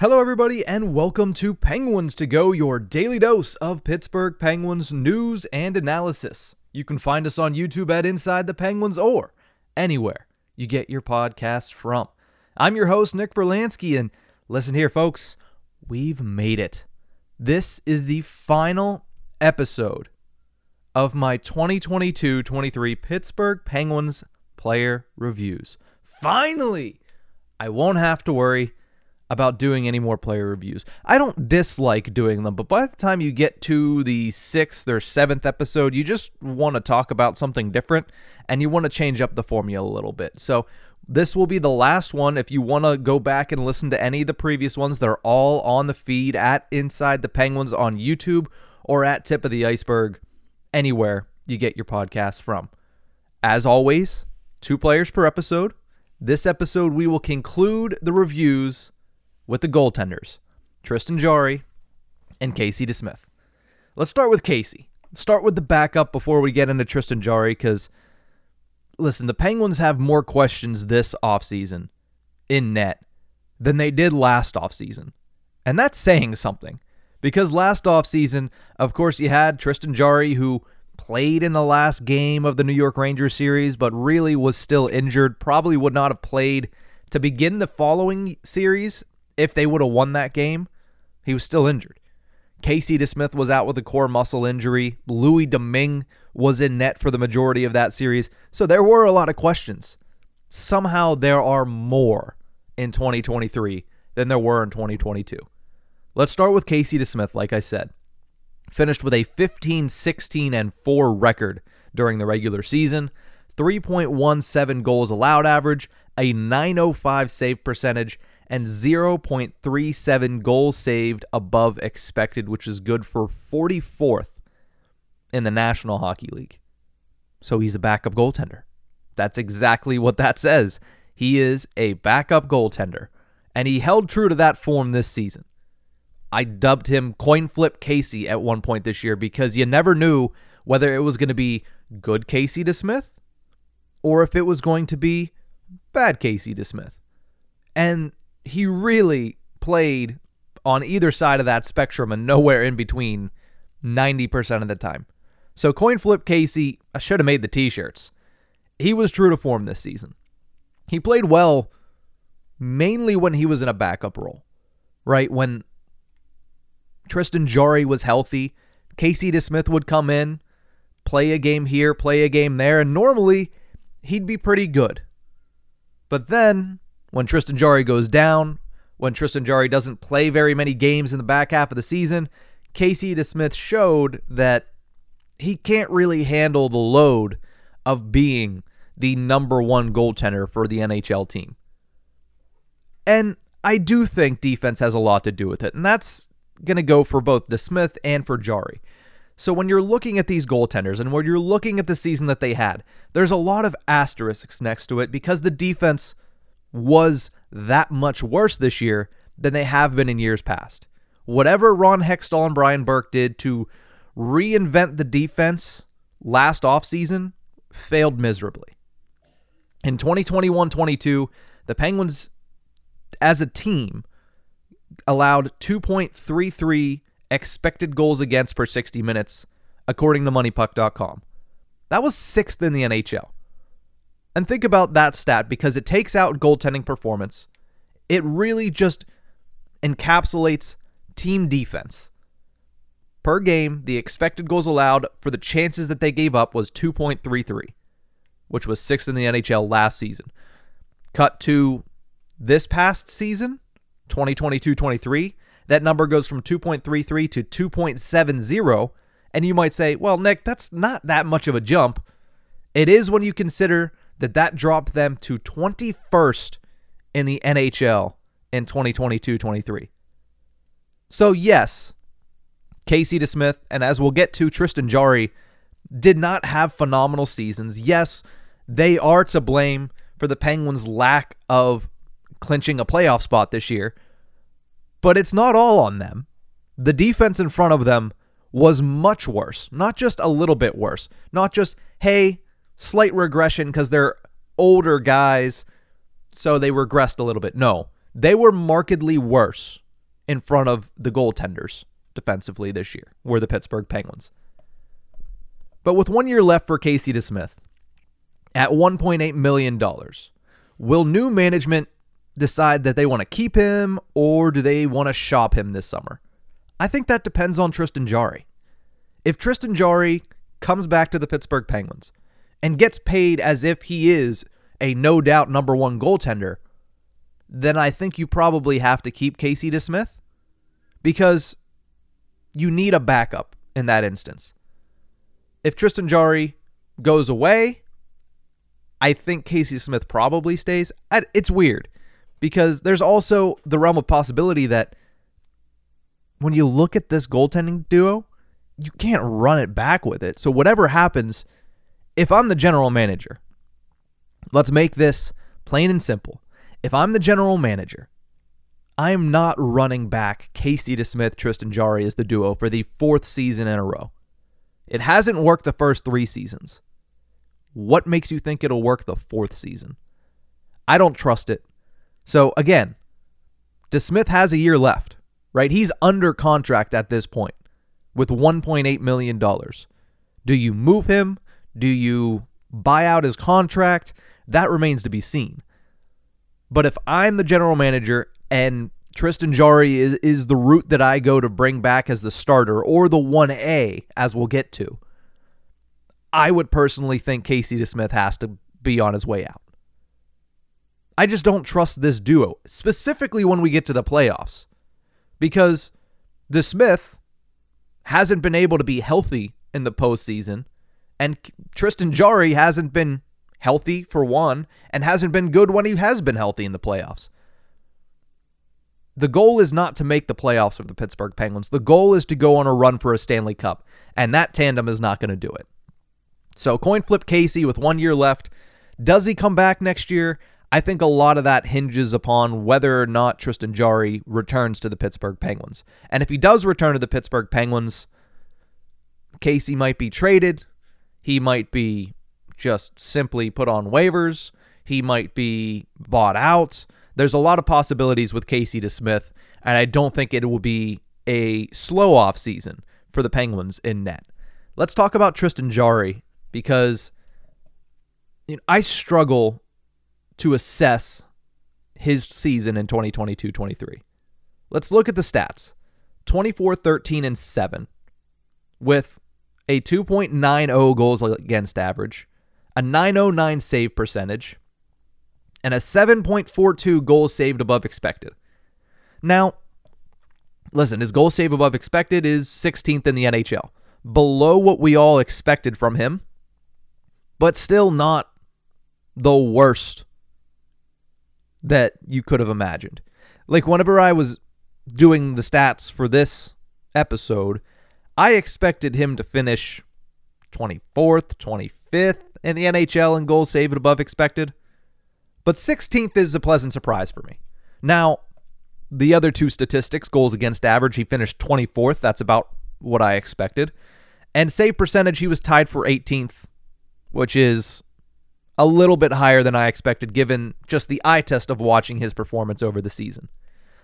Hello, everybody, and welcome to Penguins to Go, your daily dose of Pittsburgh Penguins news and analysis. You can find us on YouTube at Inside the Penguins or anywhere you get your podcasts from. I'm your host, Nick Brlansky, and listen here, folks, we've made it. This is the final episode of my 2022 23 Pittsburgh Penguins player reviews. Finally, I won't have to worry about doing any more player reviews. I don't dislike doing them, but by the time you get to the sixth or seventh episode, you just want to talk about something different and you want to change up the formula a little bit. So, this will be the last one. If you want to go back and listen to any of the previous ones, they're all on the feed at Inside the Penguins on YouTube or at Tip of the Iceberg, anywhere you get your podcast from. As always, two players per episode. This episode, we will conclude the reviews with the goaltenders, Tristan Jarry and Casey DeSmith. Let's start with Casey. Start with the backup before we get into Tristan Jarry because, listen, the Penguins have more questions this offseason in net than they did last offseason. And that's saying something because last offseason, of course, you had Tristan Jarry who played in the last game of the New York Rangers series, but really was still injured. Probably would not have played to begin the following series if they would have won that game. He was still injured. Casey DeSmith was out with a core muscle injury. Louis Domingue was in net for the majority of that series. So there were a lot of questions. Somehow there are more in 2023 than there were in 2022. Let's start with Casey DeSmith, like I said finished with a 15 16 and 4 record during the regular season, 3.17 goals allowed average, a 905 save percentage, and 0.37 goals saved above expected, which is good for 44th in the National Hockey League. So he's a backup goaltender. That's exactly what that says. He is a backup goaltender, and he held true to that form this season. I dubbed him coin flip Casey at one point this year because you never knew whether it was going to be good Casey DeSmith or if it was going to be bad Casey DeSmith. And he really played on either side of that spectrum and nowhere in between 90% of the time. So coin flip Casey, I should have made the t-shirts. He was true to form this season. He played well mainly when he was in a backup role. Right? When Tristan Jarry was healthy, Casey DeSmith would come in, play a game here, play a game there, and normally he'd be pretty good. But then, when Tristan Jarry goes down, when Tristan Jarry doesn't play very many games in the back half of the season, Casey DeSmith showed that he can't really handle the load of being the number one goaltender for the NHL team. And I do think defense has a lot to do with it. And that's going to go for both DeSmith and for Jarry. So when you're looking at these goaltenders and when you're looking at the season that they had, there's a lot of asterisks next to it because the defense was that much worse this year than they have been in years past. Whatever Ron Hextall and Brian Burke did to reinvent the defense last offseason failed miserably. In 2021 22, the Penguins as a team allowed 2.33 expected goals against per 60 minutes, according to MoneyPuck.com. That was sixth in the NHL. And think about that stat because it takes out goaltending performance. It really just encapsulates team defense. Per game, the expected goals allowed for the chances that they gave up was 2.33, which was sixth in the NHL last season. Cut to this past season, 2022 23, that number goes from 2.33 to 2.70. And you might say, well, Nick, that's not that much of a jump. It is when you consider that that dropped them to 21st in the NHL in 2022 23. So, yes, Casey DeSmith, and as we'll get to, Tristan Jarry did not have phenomenal seasons. Yes, they are to blame for the Penguins' lack of clinching a playoff spot this year. But it's not all on them. The defense in front of them was much worse, not just a little bit worse, not just, hey, slight regression because they're older guys, so they regressed a little bit. No, they were markedly worse in front of the goaltenders defensively this year, were the Pittsburgh Penguins. But with one year left for Casey DeSmith at $1.8 million, will new management decide that they want to keep him or do they want to shop him this summer? I think that depends on Tristan Jarry. If Tristan Jarry comes back to the Pittsburgh Penguins and gets paid as if he is a no doubt number one goaltender, then I think you probably have to keep Casey DeSmith because you need a backup in that instance. If Tristan Jarry goes away, I think Casey Smith probably stays. It's weird because there's also the realm of possibility that when you look at this goaltending duo, you can't run it back with it. So whatever happens, if I'm the general manager, let's make this plain and simple. If I'm the general manager, I'm not running back Casey DeSmith, Tristan Jarry as the duo for the fourth season in a row. It hasn't worked the first three seasons. What makes you think it'll work the fourth season? I don't trust it. So again, DeSmith has a year left, right? He's under contract at this point with $1.8 million. Do you move him? Do you buy out his contract? That remains to be seen. But if I'm the general manager and Tristan Jarry is, is the route that I go to bring back as the starter or the 1A, as we'll get to, I would personally think Casey DeSmith has to be on his way out. I just don't trust this duo, specifically when we get to the playoffs, because DeSmith hasn't been able to be healthy in the postseason, and Tristan Jarry hasn't been healthy for one, and hasn't been good when he has been healthy in the playoffs. The goal is not to make the playoffs for the Pittsburgh Penguins. The goal is to go on a run for a Stanley Cup, and that tandem is not going to do it. So, coin flip Casey with one year left. Does he come back next year? I think a lot of that hinges upon whether or not Tristan Jarry returns to the Pittsburgh Penguins. And if he does return to the Pittsburgh Penguins, Casey might be traded. He might be just simply put on waivers. He might be bought out. There's a lot of possibilities with Casey DeSmith, and I don't think it will be a slow off season for the Penguins in net. Let's talk about Tristan Jarry because you know, I struggle to assess his season in 2022 23. Let's look at the stats 24, 13, and 7 with a 2.90 goals against average, a 909 save percentage, and a 7.42 goals saved above expected. Now, listen, his goal save above expected is 16th in the NHL, below what we all expected from him, but still not the worst that you could have imagined. Like, whenever I was doing the stats for this episode, I expected him to finish 24th, 25th in the NHL in goals saved above expected. But 16th is a pleasant surprise for me. Now, the other two statistics, goals against average, he finished 24th. That's about what I expected. And save percentage, he was tied for 18th, which is a little bit higher than I expected given just the eye test of watching his performance over the season.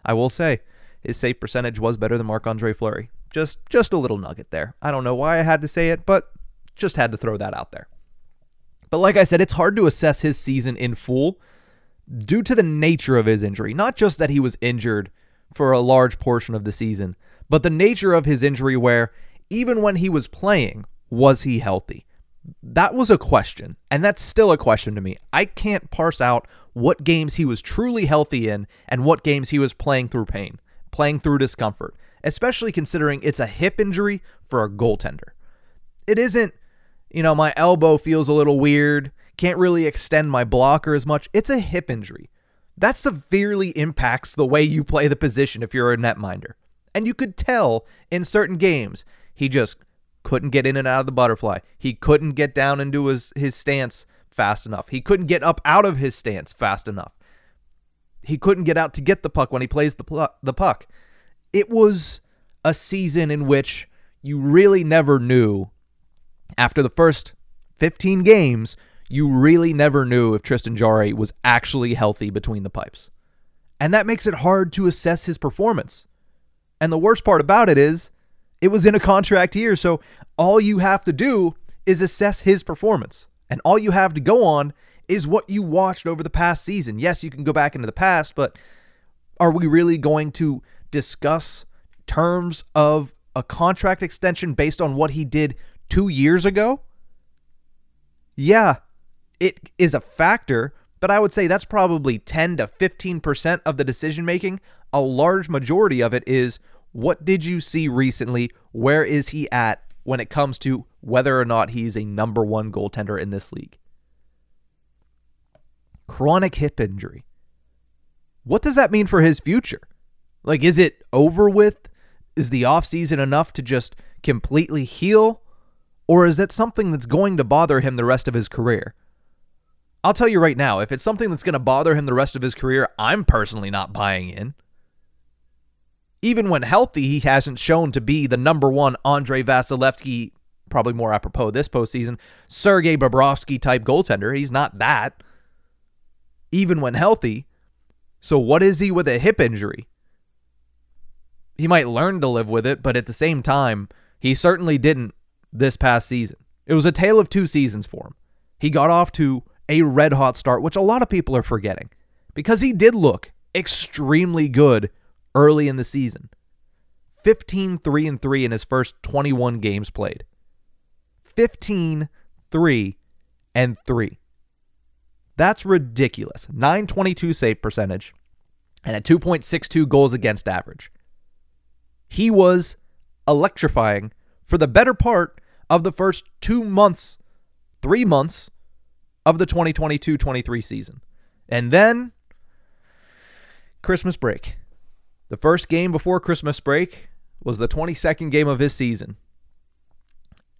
I will say, his save percentage was better than Marc-Andre Fleury. Just just a little nugget there. I don't know why I had to say it, but just had to throw that out there. But like I said, it's hard to assess his season in full due to the nature of his injury. Not just that he was injured for a large portion of the season, but the nature of his injury where even when he was playing, was he healthy? That was a question, and that's still a question to me. I can't parse out what games he was truly healthy in and what games he was playing through pain, playing through discomfort, especially considering it's a hip injury for a goaltender. It isn't you know, my elbow feels a little weird, can't really extend my blocker as much. It's a hip injury. That severely impacts the way you play the position if you're a netminder. And you could tell in certain games, he just couldn't get in and out of the butterfly. He couldn't get down into his, his stance fast enough. He couldn't get up out of his stance fast enough. He couldn't get out to get the puck when he plays the, pl- the puck. It was a season in which you really never knew after the first 15 games, you really never knew if Tristan Jarry was actually healthy between the pipes. And that makes it hard to assess his performance. And the worst part about it is it was in a contract year. So all you have to do is assess his performance. And all you have to go on is what you watched over the past season. Yes, you can go back into the past, but are we really going to discuss terms of a contract extension based on what he did two years ago? Yeah, it is a factor, but I would say that's probably 10 to 15% of the decision making. A large majority of it is what did you see recently? Where is he at when it comes to whether or not he's a number one goaltender in this league? Chronic hip injury. What does that mean for his future? Like, is it over with? Is the offseason enough to just completely heal? Or is it something that's going to bother him the rest of his career? I'll tell you right now, if it's something that's going to bother him the rest of his career, I'm personally not buying in. Even when healthy, he hasn't shown to be the number one Andrei Vasilevskiy, probably more apropos this postseason, Sergei Bobrovsky type goaltender. He's not that. Even when healthy. So, what is he with a hip injury? He might learn to live with it, but at the same time, he certainly didn't this past season. It was a tale of two seasons for him. He got off to a red hot start, which a lot of people are forgetting because he did look extremely good early in the season. 15 3 and 3 in his first 21 games played. 15 3 and 3. That's ridiculous. 922 save percentage and a 2.62 goals against average. He was electrifying for the better part of the first 2 months, 3 months of the 2022 23 season. And then Christmas break. The first game before Christmas break was the 22nd game of his season.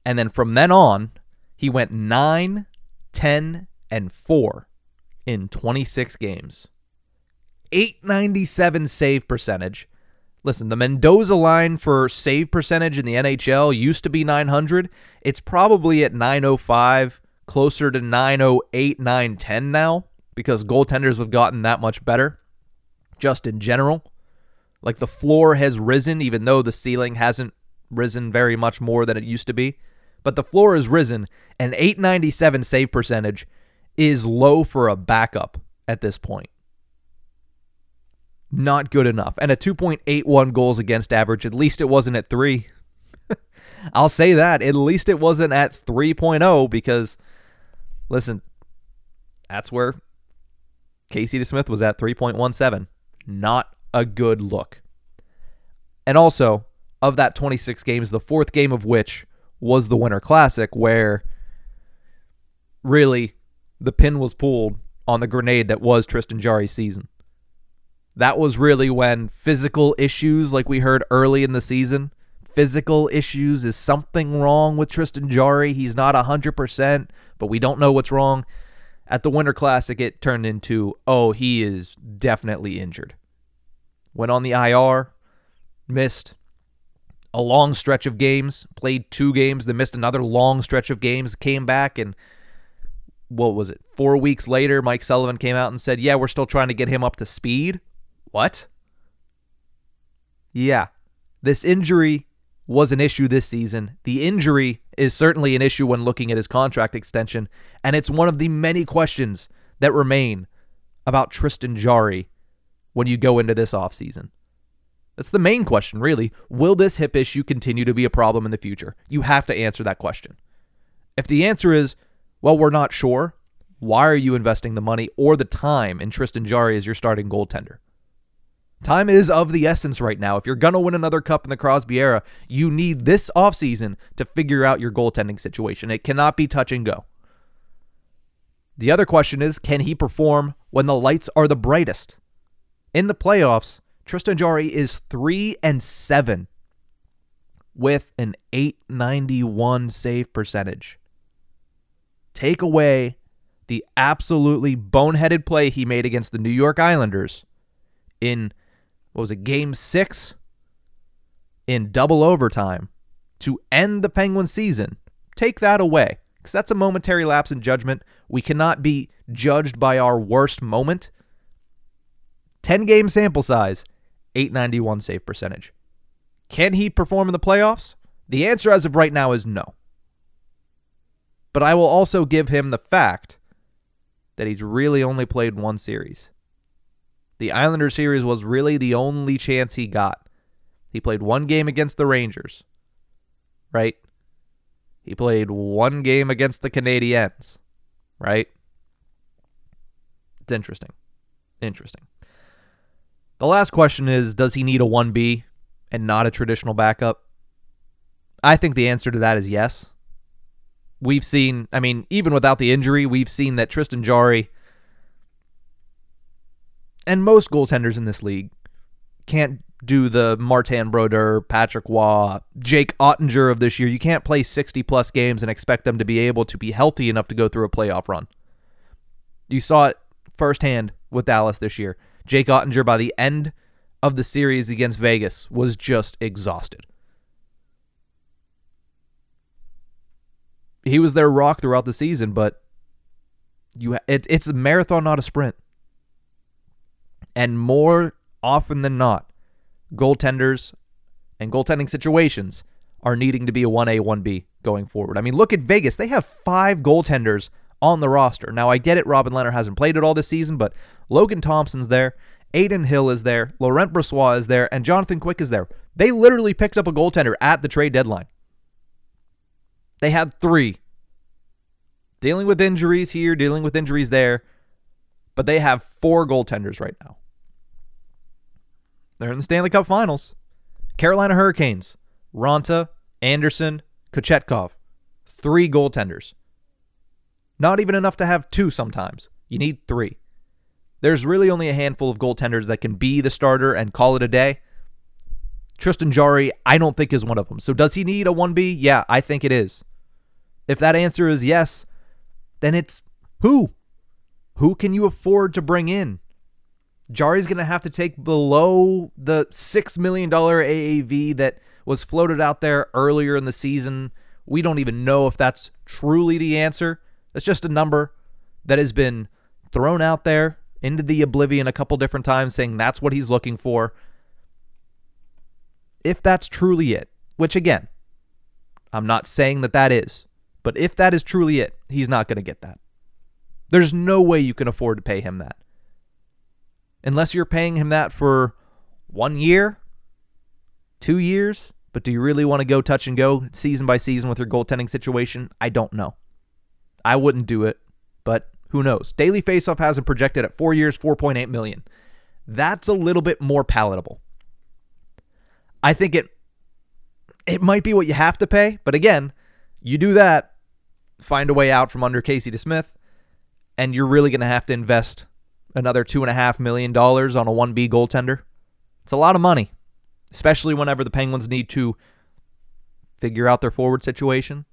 And then from then on, he went 9, 10, and 4 in 26 games. 897 save percentage. Listen, the Mendoza line for save percentage in the NHL used to be 900. It's probably at 905 closer to 908, 910 now because goaltenders have gotten that much better just in general. Like the floor has risen, even though the ceiling hasn't risen very much more than it used to be. But the floor has risen, and 897 save percentage is low for a backup at this point. Not good enough. And a 2.81 goals against average, at least it wasn't at 3. I'll say that. At least it wasn't at 3.0 because Listen, that's where Casey DeSmith was at 3.17. Not a good look. And also, of that 26 games, the fourth game of which was the Winter Classic, where really the pin was pulled on the grenade that was Tristan Jarry's season. That was really when physical issues, like we heard early in the season, physical issues. Is something wrong with Tristan Jarry? He's not 100%, but we don't know what's wrong. At the Winter Classic, it turned into, oh, he is definitely injured. Went on the IR, missed a long stretch of games, played two games, then missed another long stretch of games, came back, and what was it? Four weeks later, Mike Sullivan came out and said, yeah, we're still trying to get him up to speed. What? Yeah. This injury was an issue this season. The injury is certainly an issue when looking at his contract extension, and it's one of the many questions that remain about Tristan Jarry when you go into this offseason. That's the main question, really. Will this hip issue continue to be a problem in the future? You have to answer that question. If the answer is, well, we're not sure, why are you investing the money or the time in Tristan Jarry as your starting goaltender? Time is of the essence right now. If you're going to win another cup in the Crosby era, you need this offseason to figure out your goaltending situation. It cannot be touch and go. The other question is can he perform when the lights are the brightest? In the playoffs, Tristan Jarry is 3 and 7 with an 891 save percentage. Take away the absolutely boneheaded play he made against the New York Islanders in what was it, game six in double overtime to end the Penguins season. Take that away because that's a momentary lapse in judgment. We cannot be judged by our worst moment. 10 game sample size, 891 save percentage. Can he perform in the playoffs? The answer as of right now is no. But I will also give him the fact that he's really only played one series. The Islander series was really the only chance he got. He played one game against the Rangers, right? He played one game against the Canadiens, right? It's interesting. Interesting. The last question is Does he need a 1B and not a traditional backup? I think the answer to that is yes. We've seen, I mean, even without the injury, we've seen that Tristan Jarry and most goaltenders in this league can't do the Martin Brodeur, Patrick Roy, Jake Oettinger of this year. You can't play 60 plus games and expect them to be able to be healthy enough to go through a playoff run. You saw it firsthand with Dallas this year. Jake Oettinger, by the end of the series against Vegas, was just exhausted. He was their rock throughout the season, but you it, it's a marathon, not a sprint. And more often than not, goaltenders and goaltending situations are needing to be a 1A, 1B going forward. I mean, look at Vegas. They have five goaltenders on the roster. Now, I get it. Robin Lehner hasn't played it all this season, but Logan Thompson's there. Adin Hill is there. Laurent Brossoit is there. And Jonathan Quick is there. They literally picked up a goaltender at the trade deadline. They had three. Dealing with injuries here, dealing with injuries there. But they have four goaltenders right now. They're in the Stanley Cup Finals. Carolina Hurricanes, Raanta, Andersen, Kochetkov. Three goaltenders. Not even enough to have two sometimes. You need three. There's really only a handful of goaltenders that can be the starter and call it a day. Tristan Jarry, I don't think is one of them. So does he need a 1B? Yeah, I think it is. If that answer is yes, then it's who? Who can you afford to bring in? Jarry's going to have to take below the $6 million AAV that was floated out there earlier in the season. We don't even know if that's truly the answer. That's just a number that has been thrown out there into the oblivion a couple different times, saying that's what he's looking for. If that's truly it, which again, I'm not saying that that is, but if that is truly it, he's not going to get that. There's no way you can afford to pay him that unless you're paying him that for one year, two years. But do you really want to go touch and go season by season with your goaltending situation? I don't know. I wouldn't do it, but who knows? Daily Faceoff has him projected at four years, 4.8 million. That's a little bit more palatable. I think it it might be what you have to pay, but again, you do that, find a way out from under Casey DeSmith, and you're really going to have to invest another $2.5 million on a 1B goaltender. It's a lot of money, especially whenever the Penguins need to figure out their forward situation.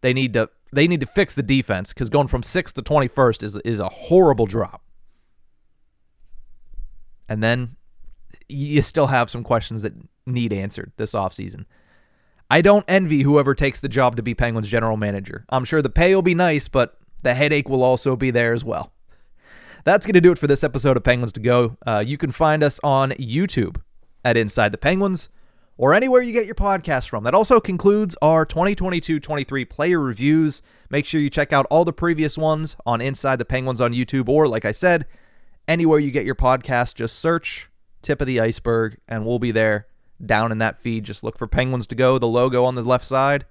They need to they need to fix the defense because going from sixth to 21st is, is a horrible drop. And then you still have some questions that need answered this offseason. I don't envy whoever takes the job to be Penguins general manager. I'm sure the pay will be nice, but the headache will also be there as well. That's going to do it for this episode of Penguins to Go. Uh, you can find us on YouTube at Inside the Penguins or anywhere you get your podcast from. That also concludes our 2022 23 player reviews. Make sure you check out all the previous ones on Inside the Penguins on YouTube, or like I said, anywhere you get your podcast, just search Tip of the Iceberg, and we'll be there down in that feed. Just look for Penguins to Go, the logo on the left side,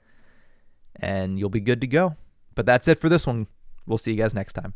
and you'll be good to go. But that's it for this one. We'll see you guys next time.